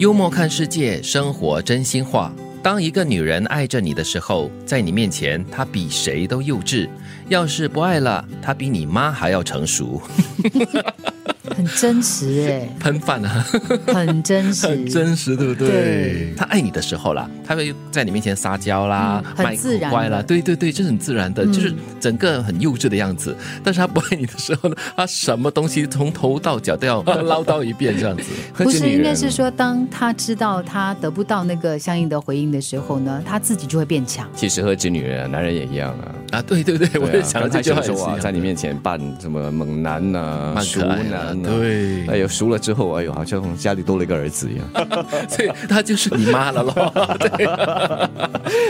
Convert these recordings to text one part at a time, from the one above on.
幽默看世界，生活真心话。当一个女人爱着你的时候，在你面前她比谁都幼稚；要是不爱了，她比你妈还要成熟。很真实哎，喷饭啊，很真实，很真实，对不对？对他爱你的时候啦，他会在你面前撒娇啦，嗯很自然的乖啦，对对对，这是很自然的，嗯就是整个很幼稚的样子。但是他不爱你的时候呢，他什么东西从头到脚都要唠叨一遍，这样子。不是，应该是说，当他知道他得不到那个相应的回应的时候呢，他自己就会变强。其实何止女人啊，男人也一样啊。啊，对对对，我对啊也想到这句话在你面前扮什么猛男呐、熟男呐、对哎呦，熟了之后，哎呦，好像家里多了一个儿子一样。所以他就是你妈了咯。对，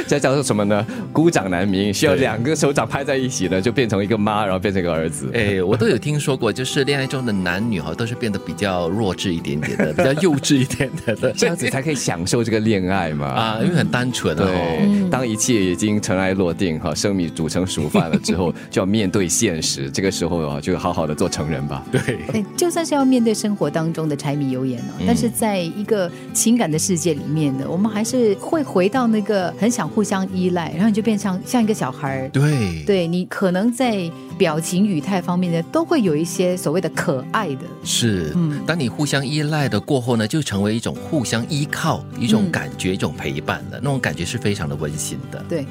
这叫做什么呢？孤掌难鸣，需要两个手掌拍在一起呢，就变成一个妈，然后变成一个儿子。哎，我都有听说过，就是恋爱中的男女哈，都是变得比较弱智一点点的，比较幼稚一点点的，这样子才可以享受这个恋爱嘛。啊，因为很单纯哦。对，当一切已经尘埃落定哈，生米煮成熟饭了之后，就要面对现实。这个时候啊，就好好的做成人吧。对。对，就算是要面对生活当中的柴米油盐哦，嗯但是在一个情感的世界里面呢，我们还是会回到那个很想互相依赖，然后你就变成像一个小孩儿。对对你可能在表情语态方面呢，都会有一些所谓的可爱的，是，嗯当你互相依赖的过后呢，就成为一种互相依靠，一种嗯感觉，一种陪伴的那种感觉是非常的温馨的。对，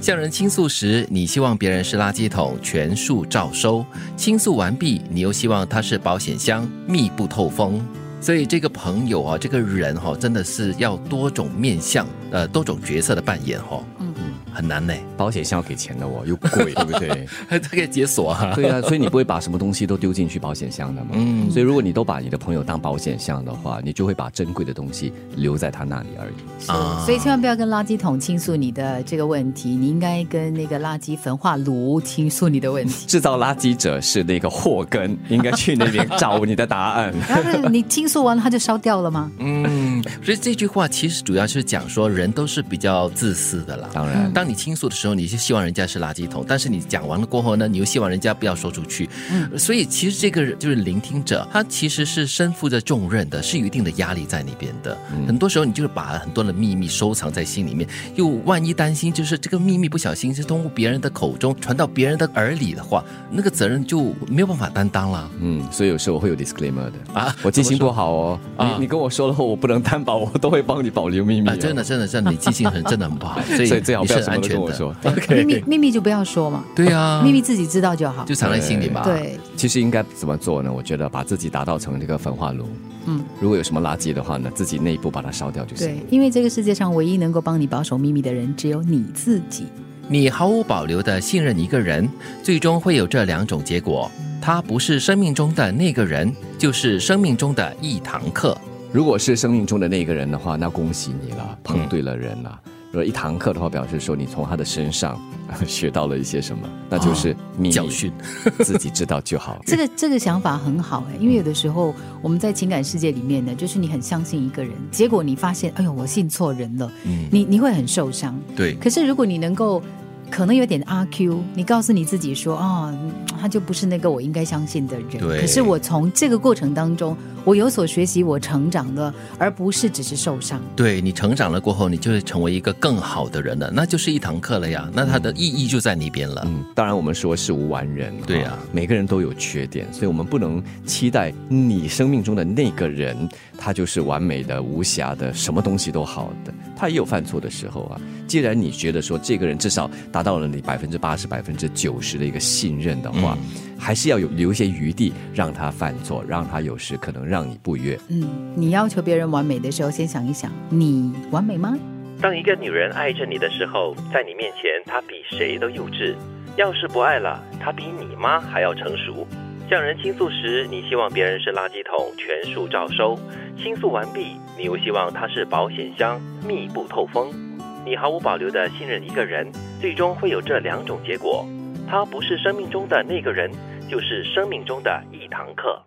向人倾诉时，你希望别人是垃圾桶，全数照收；倾诉完毕，你又希望他是保险箱，密不透风。所以这个朋友啊，这个人哈、真的是要多种面相，呃，多种角色的扮演哈、很难呢，保险箱要给钱的哦，又贵，对不对？还可以解锁啊。对啊，所以你不会把什么东西都丢进去保险箱的嘛。嗯所以如果你都把你的朋友当保险箱的话，你就会把珍贵的东西留在他那里而已。是啊所以千万不要跟垃圾桶倾诉你的这个问题，你应该跟那个垃圾焚化炉倾诉你的问题。制造垃圾者是那个祸根，应该去那边找你的答案。然后你倾诉完了，它就烧掉了吗？嗯，所以这句话其实主要是讲说，人都是比较自私的啦。当然，当你倾诉的时候，你就希望人家是垃圾桶，但是你讲完了过后呢，你又希望人家不要说出去。嗯，所以其实这个就是聆听者，他其实是身负着重任的，是有一定的压力在里边的。很多时候你就是把很多的秘密收藏在心里面，又万一担心就是这个秘密不小心是通过别人的口中传到别人的耳里的话，那个责任就没有办法担当了。嗯，所以有时候我会有 disclaimer 的啊啊，我记性不好哦，啊你你跟我说了后，我不能担保，我都会帮你保留秘密、哦啊，真的，。真的，真的，你记性很真的很不好，所以 所以最好是很安全的。都跟我说。秘密秘密就不要说嘛，对啊，秘密自己知道就好。就藏在心里嘛。，对，其实应该怎么做呢？我觉得把自己打造成这个焚化炉。嗯，如果有什么垃圾的话呢，自己内部把它烧掉就行。对，因为这个世界上唯一能够帮你保守秘密的人，只有你自己。你毫无保留的信任一个人，最终会有这两种结果：他不是生命中的那个人，就是生命中的一堂课。如果是生命中的那个人的话，那恭喜你了，碰对了人了。如果一堂课的话，表示说你从他的身上学到了一些什么，那就是秘密教训，自己知道就好。这个这个想法很好哎，因为有的时候我们在情感世界里面呢，就是你很相信一个人，结果你发现，哎呦，我信错人了，嗯，你你会很受伤。对，可是如果你能够，可能有点阿 Q，你告诉你自己说，哦，嗯他就不是那个我应该相信的人。对可是我从这个过程当中，我有所学习，我成长了，而不是只是受伤。对你成长了过后，你就会成为一个更好的人了，那就是一堂课了呀。那它的意义就在那边了。嗯，当然我们说是无完人，对呀啊每个人都有缺点，所以我们不能期待你生命中的那个人，他就是完美的、无瑕的，什么东西都好的，他也有犯错的时候啊。既然你觉得说这个人至少达到了你百分之八十、百分之九十的一个信任的话，还是要有留一些余地，让他犯错，让他有时可能让你不悦。嗯，你要求别人完美的时候，先想一想，你完美吗？当一个女人爱着你的时候，在你面前她比谁都幼稚；要是不爱了，她比你妈还要成熟。向人倾诉时，你希望别人是垃圾桶，全数照收；倾诉完毕，你又希望他是保险箱，密不透风。你毫无保留地信任一个人，最终会有这两种结果：他不是生命中的那个人，就是生命中的一堂课。